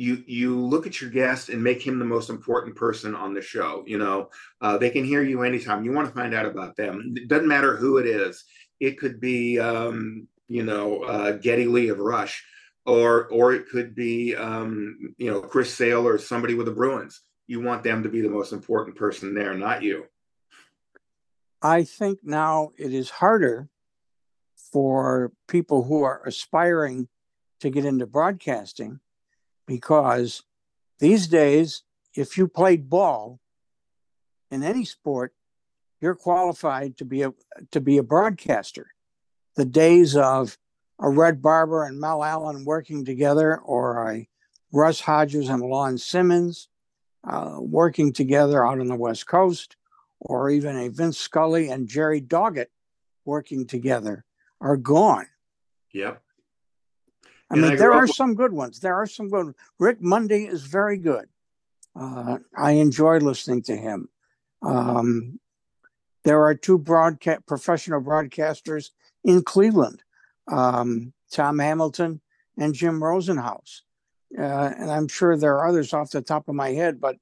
you you look at your guest and make him the most important person on the show you know uh, they can hear you anytime you want to find out about them it doesn't matter who it is it could be um, you know, uh, Geddy Lee of Rush, or or it could be um, you know Chris Sale or somebody with the Bruins. You want them to be the most important person there, not you. I think now it is harder for people who are aspiring to get into broadcasting because these days, if you played ball in any sport, you're qualified to be a to be a broadcaster the days of a Red Barber and Mel Allen working together, or a Russ Hodges and Lon Simmons uh, working together out on the West Coast, or even a Vin Scully and Jerry Doggett working together are gone. Yep. I and mean, I there are with... some good ones. There are some good. Rick Monday is very good. Uh, I enjoy listening to him. Um, there are two broadcast professional broadcasters in Cleveland, um, Tom Hamilton and Jim Rosenhaus. Uh, and I'm sure there are others off the top of my head, but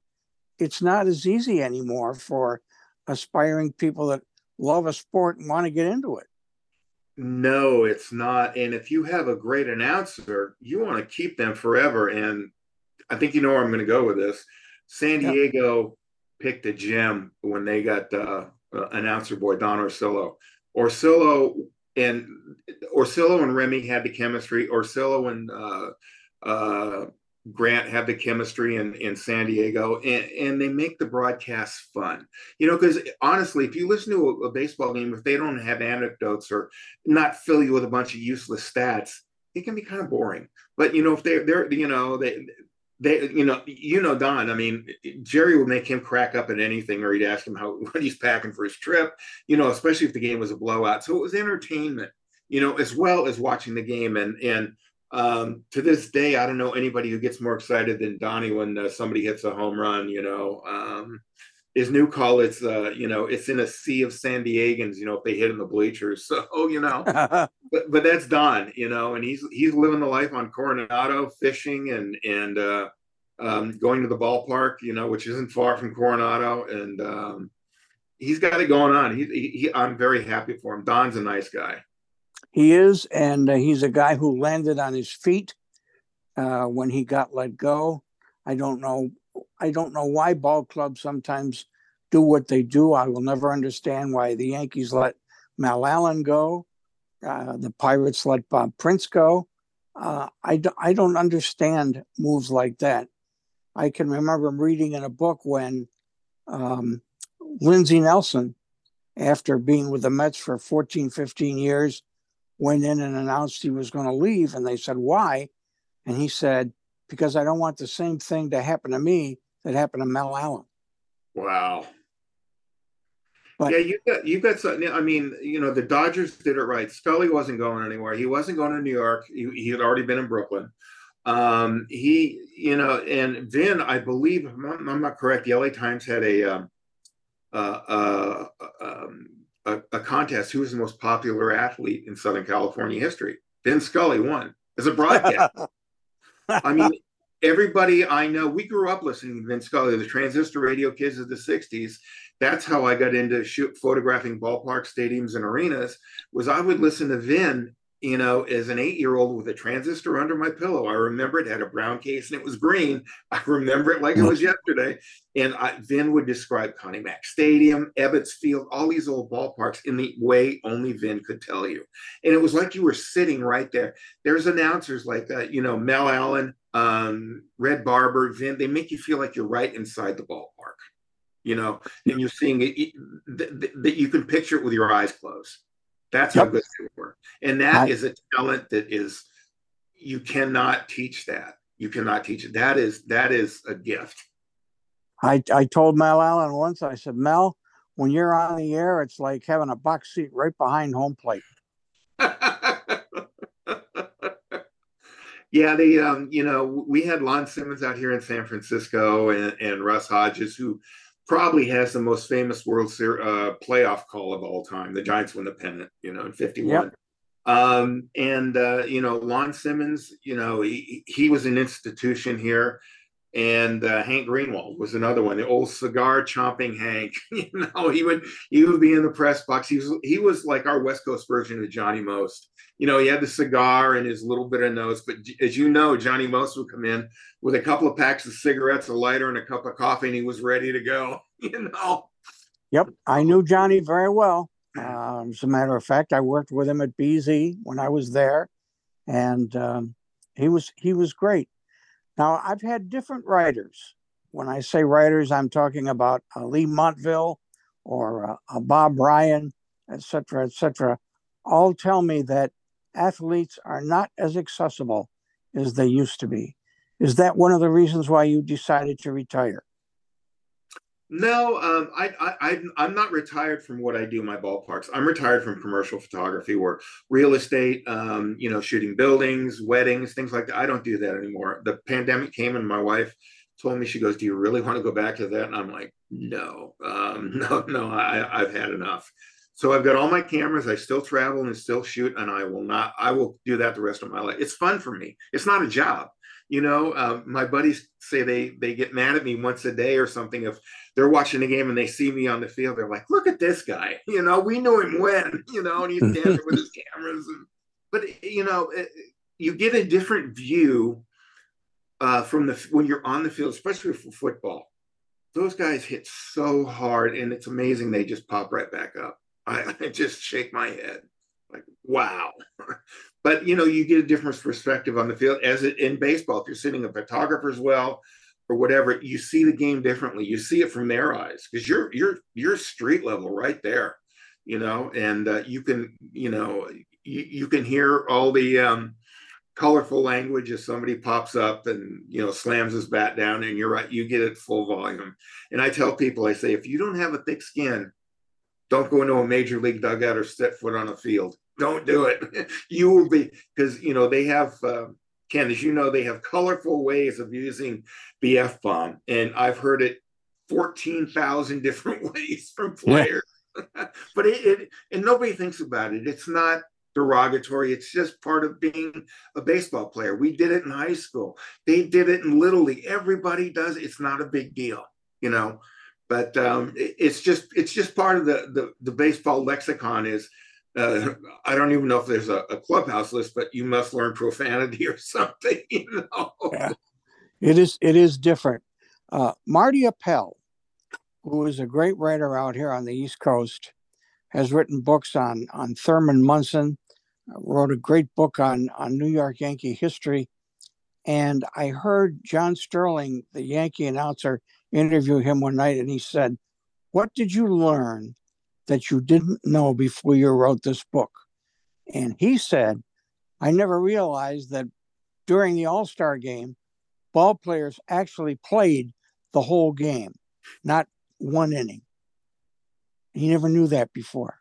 it's not as easy anymore for aspiring people that love a sport and want to get into it. No, it's not. And if you have a great announcer, you want to keep them forever. And I think you know where I'm going to go with this. San Diego picked a gem when they got uh, uh, announcer boy Don Orsillo. Orsillo and Orsillo and Remy had the chemistry. Orsillo and uh, uh, Grant have the chemistry in, in San Diego, and, and they make the broadcasts fun. You know, because honestly, if you listen to a, a, baseball game, if they don't have anecdotes or not fill you with a bunch of useless stats, it can be kind of boring. But you know, if they're they're you know they they you know you know Don. I mean, Jerry would make him crack up at anything, or he'd ask him how *laughs* what he's packing for his trip. You know, especially if the game was a blowout. So it was entertainment. You know, as well as watching the game and and um, to this day, I don't know anybody who gets more excited than Donnie when uh, somebody hits a home run. You know, um, his new call it's uh, you know it's in a sea of San Diegans. You know, if they hit in the bleachers. *laughs* So you know, *laughs* but but that's Don. You know, and he's he's living the life on Coronado, fishing and and uh, um, going to the ballpark. You know, which isn't far from Coronado, and um, he's got it going on. He, he, I'm very happy for him. Don's a nice guy. He is, and uh, he's a guy who landed on his feet uh, when he got let go. I don't know. I don't know why ball clubs sometimes do what they do. I will never understand why the Yankees let Mel Allen go, uh, the Pirates let Bob Prince go. Uh, I don't understand moves like that. I can remember reading in a book when um, Lindsey Nelson, after being with the Mets for 14, 15 years, went in and announced he was going to leave. And they said, Why? And he said, Because I don't want the same thing to happen to me that happened to Mel Allen. Wow. But, yeah, you got you got something. I mean, you know, the Dodgers did it right. Scully wasn't going anywhere. He wasn't going to New York. He, he had already been in Brooklyn. Um, he, you know, and Vin, I believe, I'm, I'm not correct. The LA Times had a um, uh, uh, um, a, a contest who was the most popular athlete in Southern California history. Vin Scully won as a broadcast. *laughs* I mean, everybody I know, we grew up listening to Vin Scully, the transistor radio kids of the 60s. That's how I got into shoot, photographing ballpark stadiums and arenas was I would listen to Vin you know, as an eight year old with a transistor under my pillow. I remember it had a brown case and it was green. *laughs* I remember it like it was yesterday. And I, Vin would describe Connie Mack Stadium, Ebbets Field, all these old ballparks in the way only Vin could tell you. And it was like you were sitting right there. There's announcers like that, you know, Mel Allen, um, Red Barber, Vin, they make you feel like you're right inside the ballpark. You know, and you're seeing it that you can picture it with your eyes closed. That's yep. how good they were. And that I, is a talent that is you cannot teach that. You cannot teach it. That is that is a gift. I, I told Mel Allen once, I said, Mel, when you're on the air, it's like having a box seat right behind home plate. *laughs* yeah, they um, you know, we had Lon Simmons out here in San Francisco and, and Russ Hodges who probably has the most famous World Series uh, playoff call of all time. The Giants win the pennant, you know, in '51. Yep. Um, and uh, you know, Lon Simmons, you know, he, he was an institution here. And uh, Hank Greenwald was another one, the old cigar chomping Hank. *laughs* you know, he would he would be in the press box. He was he was like our West Coast version of Johnny Most you know, he had the cigar and his little bit of nose. But as you know, Johnny Most would come in with a couple of packs of cigarettes, a lighter, and a cup of coffee, and he was ready to go. *laughs* You know. Yep, I knew Johnny very well. Uh, as a matter of fact, I worked with him at BZ when I was there, and um, he was he was great. Now I've had different writers. When I say writers, I'm talking about uh, Leigh Montville or uh, Bob Ryan, etc., etc. All tell me that athletes are not as accessible as they used to be. Is that one of the reasons why you decided to retire? No, um, I, I, I, am not retired from what I do in my ballparks. I'm retired from commercial photography or real estate, um, you know, shooting buildings, weddings, things like that. I don't do that anymore. The pandemic came and my wife told me, she goes, do you really want to go back to that? And I'm like, no, um, *laughs* no, no, I, I've had enough. So I've got all my cameras. I still travel and still shoot, and I will not. I will do that the rest of my life. It's fun for me. It's not a job. You know, uh, my buddies say they they get mad at me once a day or something if they're watching the game and they see me on the field. They're like, "Look at this guy." *laughs* You know, we knew him when. *laughs* You know, and he's dancing with his *laughs* cameras. And, but you know, it, you get a different view uh, from the when you're on the field, especially for football. Those guys hit so hard, and it's amazing they just pop right back up. I, I just shake my head like, wow. but you know, you get a different perspective on the field as it in baseball. If you're sitting a photographer's well or whatever, you see the game differently. You see it from their eyes because you're you're you're street level right there, you know, and uh, you can you know you, you can hear all the um, colorful language as somebody pops up and you know slams his bat down and you're right you get it full volume and i tell people i say if you don't have a thick skin don't go into a major league dugout or set foot on a field. Don't do it. *laughs* you will be because you know they have uh, Ken, as you know, they have colorful ways of using the f bomb, and I've heard it fourteen thousand *laughs* different ways from players. Yeah. *laughs* but it, it and nobody thinks about it. It's not derogatory. It's just part of being a baseball player. We did it in high school. They did it in little league. Everybody does. It's not a big deal, you know but um, it's just it's just part of the the, the baseball lexicon is uh, I don't even know if there's a, a, clubhouse list, but you must learn profanity *laughs* or something. You know, yeah. it is it is different. Uh, Marty Appel, who is a great writer out here on the East Coast, has written books on on Thurman Munson. Wrote a great book on on New York Yankee history, and I heard John Sterling, the Yankee announcer, interview him one night and he said, What did you learn that you didn't know before you wrote this book? And he said, I never realized that during the All Star game, ball players actually played the whole game, not one inning. He never knew that before.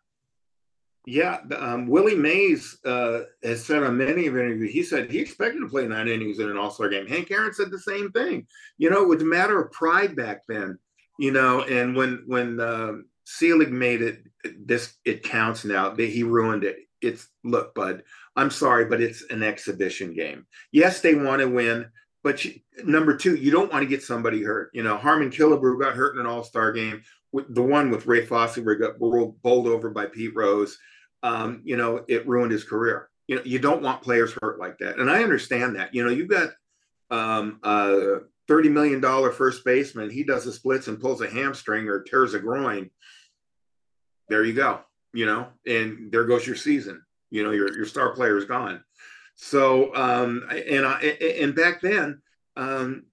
Yeah, um, Willie Mays uh, has said on many of interviews, he said he expected to play nine innings in an All Star game. Hank Aaron said the same thing. You know, it was a matter of pride back then. You know, and when when um, Selig made it, this it counts now. That he ruined it. It's look, bud. I'm sorry, but it's an exhibition game. Yes, they want to win, but you, number two, you don't want to get somebody hurt. You know, Harmon Killebrew got hurt in an All Star game. With the one with Ray Fosse, where he got bowled over by Pete Rose um, you know, it ruined his career. You know, you don't want players hurt like that. And I understand that. You know, you've got um, a thirty million dollar first baseman. He does the splits and pulls a hamstring or tears a groin. There you go. You know, and there goes your season. You know, your, your star player is gone. So, um, and I, and back then, um,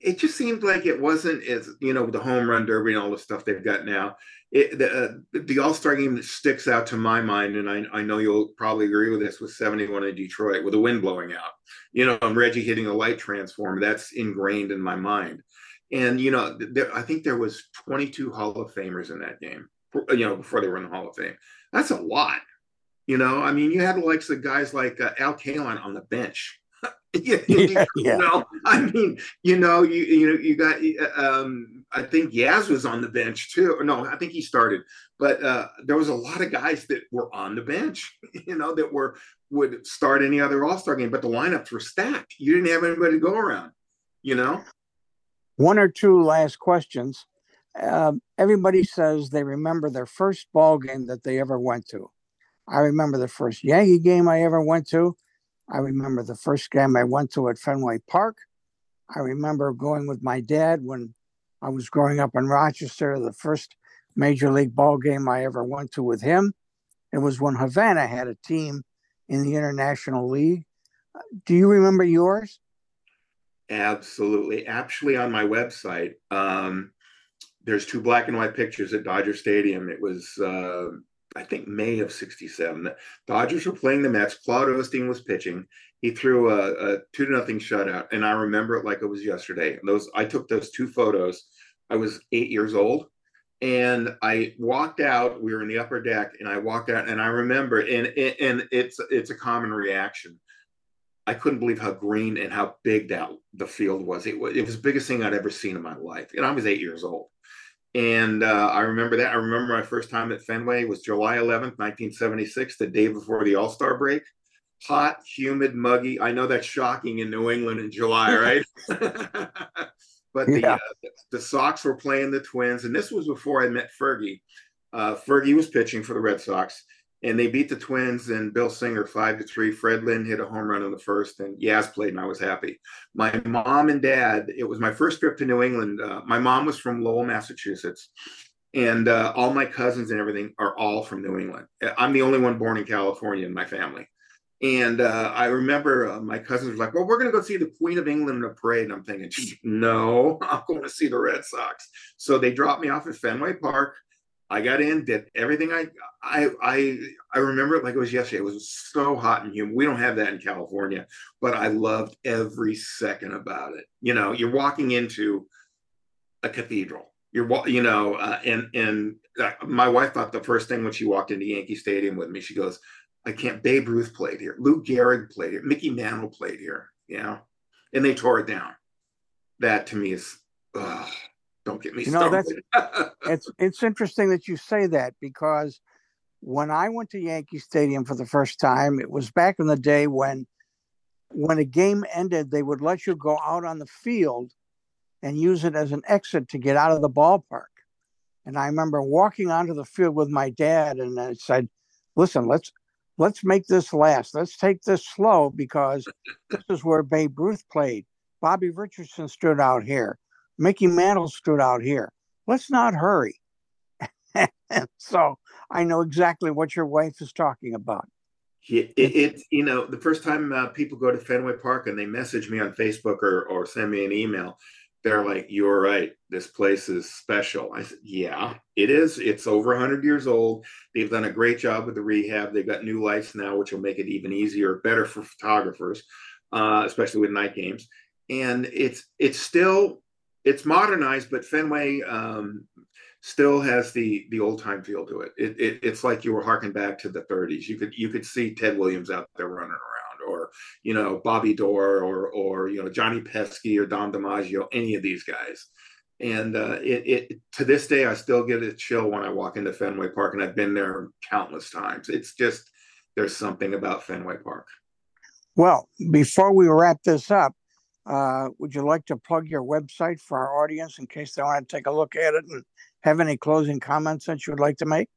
it just seemed like it wasn't as you know the home run derby and all the stuff they've got now. It, the uh, the All Star game that sticks out to my mind, and I, I know you'll probably agree with this, was '71 in Detroit with the wind blowing out. You know, and Reggie hitting a light transformer. That's ingrained in my mind. And you know, I think there was 22 Hall of Famers in that game. You know, before they were in the Hall of Fame. That's a lot. You know, I mean, you had the likes of guys like uh, Al Kaline on the bench *laughs* *laughs* yeah, yeah, you know, I mean, you know, you you know, you got. Um, I think Yaz was on the bench too. No, I think he started, but uh, there was a lot of guys that were on the bench. *laughs* You know, that were would start any other All Star game, but the lineups were stacked. You didn't have anybody to go around. You know. One or two last questions. Um, everybody says they remember their first ball game that they ever went to. I remember the first Yankee game I ever went to. I remember the first game I went to at Fenway Park. I remember going with my dad when I was growing up in Rochester, the first major league ball game I ever went to with him. It was when Havana had a team in the International League. Do you remember yours? Absolutely. Actually, on my website, um, there's two black and white pictures at Dodger Stadium. It was uh, I think May of '67. The Dodgers were playing the Mets. Claude Osteen was pitching. He threw a, a two to nothing shutout, and I remember it like it was yesterday. those I took those two photos I was eight years old. And I walked out. We were in the upper deck, and I walked out, and I remember, and and it's it's a common reaction. I couldn't believe how green and how big that the field was. It was it was the biggest thing I'd ever seen in my life, and I was eight years old. And uh, I remember that. I remember my first time at Fenway was July 11th, 1976, the day before the All Star break. Hot, humid, muggy. I know that's shocking in New England in July, right? *laughs* *laughs* But the yeah. uh, the Sox were playing the Twins, and this was before I met Fergie. Uh, Fergie was pitching for the Red Sox, and they beat the Twins and Bill Singer five to three. Fred Lynn hit a home run in the first, and Yaz played, and I was happy. My mom and dad. It was my first trip to New England. Uh, my mom was from Lowell, Massachusetts, and uh, all my cousins and everything are all from New England. I'm the only one born in California in my family. And uh, I remember uh, my cousins were like, "Well, we're going to go see the Queen of England in a parade." And I'm thinking, "No, *laughs* I'm going to see the Red Sox." So they dropped me off at Fenway Park. I got in, did everything I I I I remember it like it was yesterday. It was so hot and humid. We don't have that in California, but I loved every second about it. You know, you're walking into a cathedral. You're you know, uh, and and uh, my wife thought the first thing when she walked into Yankee Stadium with me, she goes, I can't. Babe Ruth played here. Lou Gehrig played here. Mickey Mantle played here. You know, and they tore it down. That to me is, ugh, don't get me you know, started. That's, *laughs* it's it's interesting that you say that because when I went to Yankee Stadium for the first time, it was back in the day when when a game ended, they would let you go out on the field and use it as an exit to get out of the ballpark. And I remember walking onto the field with my dad, and I said, "Listen, let's let's make this last. Let's take this slow because this is where Babe Ruth played. Bobby Richardson stood out here. Mickey Mantle stood out here. Let's not hurry. *laughs* so I know exactly what your wife is talking about. It, it, it you know, the first time uh, people go to Fenway Park and they message me on Facebook or, or send me an email, they're like, "You're right. This place is special." I said, "Yeah, it is. It's over 100 years old. They've done a great job with the rehab. They've got new lights now, which will make it even easier, better for photographers, uh, especially with night games. And it's it's still it's modernized, but Fenway um, still has the the old time feel to it. It, it. It's like you were harking back to the 30s. You could you could see Ted Williams out there running around or you know Bobby Doerr or or you know Johnny Pesky or Dom DiMaggio, any of these guys. And uh, it, it to this day, I still get a chill when I walk into Fenway Park, and I've been there countless times. It's just there's something about Fenway Park. Well, before we wrap this up, uh, would you like to plug your website for our audience in case they want to take a look at it and have any closing comments that you would like to make?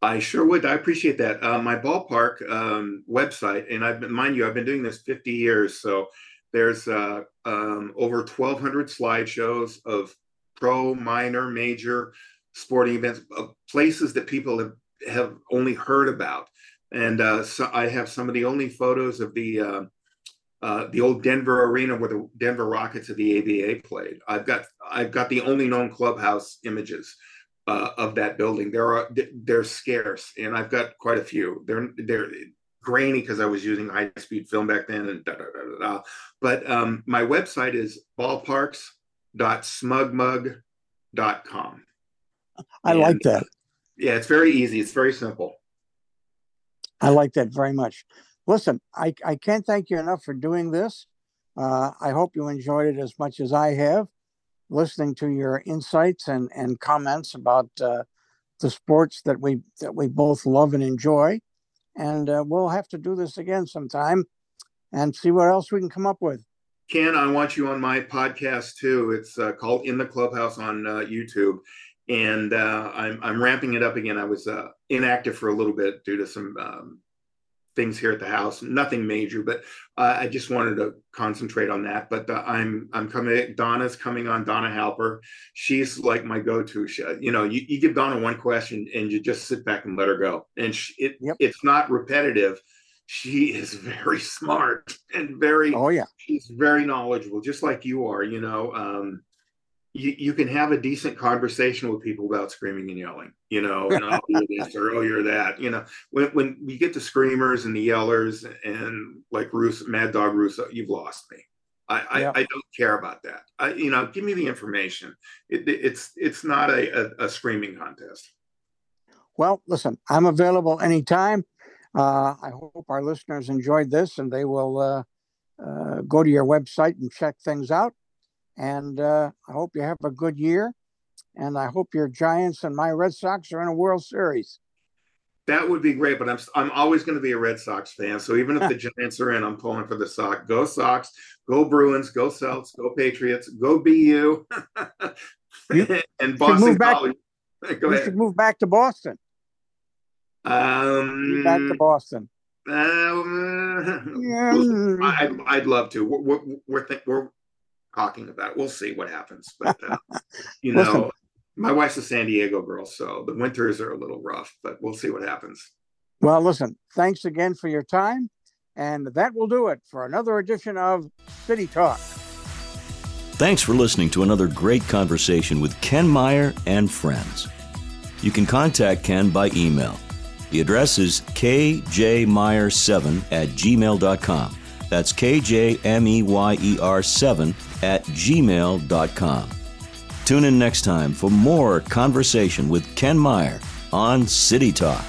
I sure would. I appreciate that. Uh, my ballpark um, website, and I've been, mind you, I've been doing this 50 years. So there's uh, um, over 1,200 slideshows of pro, minor, major sporting events, uh, places that people have, have only heard about. And uh, so I have some of the only photos of the uh, the old Denver arena where the Denver Rockets of the ABA played. I've got I've got the only known clubhouse images uh, of that building. There are they're scarce, and I've got quite a few. They're they're grainy because I was using high speed film back then, and da da da da. da. But um, my website is ballparks.smugmug.com. I and, like that. Yeah, it's very easy. It's very simple. I like that very much. Listen, I, I can't thank you enough for doing this. Uh, I hope you enjoyed it as much as I have listening to your insights and, and comments about uh, the sports that we that we both love and enjoy. And uh, we'll have to do this again sometime and see what else we can come up with. Ken, I want you on my podcast too. It's uh, called In the Clubhouse on uh, YouTube, and uh, I'm I'm ramping it up again. I was uh, inactive for a little bit due to some um, things here at the house. Nothing major, but uh, I just wanted to concentrate on that. But uh, I'm I'm coming. Donna's coming on. Donna Halper. She's like my go-to. She, you know, you, you give Donna one question and you just sit back and let her go, and she, it yep. it's not repetitive. She is very smart and very. Oh yeah. She's very knowledgeable, just like you are. You know. Um, you, you can have a decent conversation with people without screaming and yelling, you know, and, oh, you're this or oh, you're that. You know, when, when you get the screamers and the yellers and like Russo, Mad Dog Russo, you've lost me. I, I, I, don't care about that. I, you know, give me the information. It, it's it's not a, a, a, screaming contest. Well, listen, I'm available anytime. Uh, I hope our listeners enjoyed this and they will uh, uh, go to your website and check things out. And uh, I hope you have a good year. And I hope your Giants and my Red Sox are in a World Series. That would be great, but I'm I'm always going to be a Red Sox fan. So even if the Giants are in, I'm pulling for the Sox. Go Sox, go Bruins, go Celts, go Patriots, go BU, *laughs* and Boston back, College. *laughs* Go ahead. should move back to Boston. Um, back to Boston. Um, *laughs* yeah. I'd, I'd love to. We're we're we're, th- we're talking about. It. We'll see what happens, but uh, *laughs* you know. Listen, my wife's a San Diego girl, so the winters are a little rough, but we'll see what happens. Well, listen, thanks again for your time. And that will do it for another edition of City Talk. Thanks for listening to another great conversation with Ken Meyer and friends. You can contact Ken by email. The address is kjmeyer7 at gmail.com. That's kjmeyer7 at gmail.com. Tune in next time for more conversation with Ken Meyer on City Talk.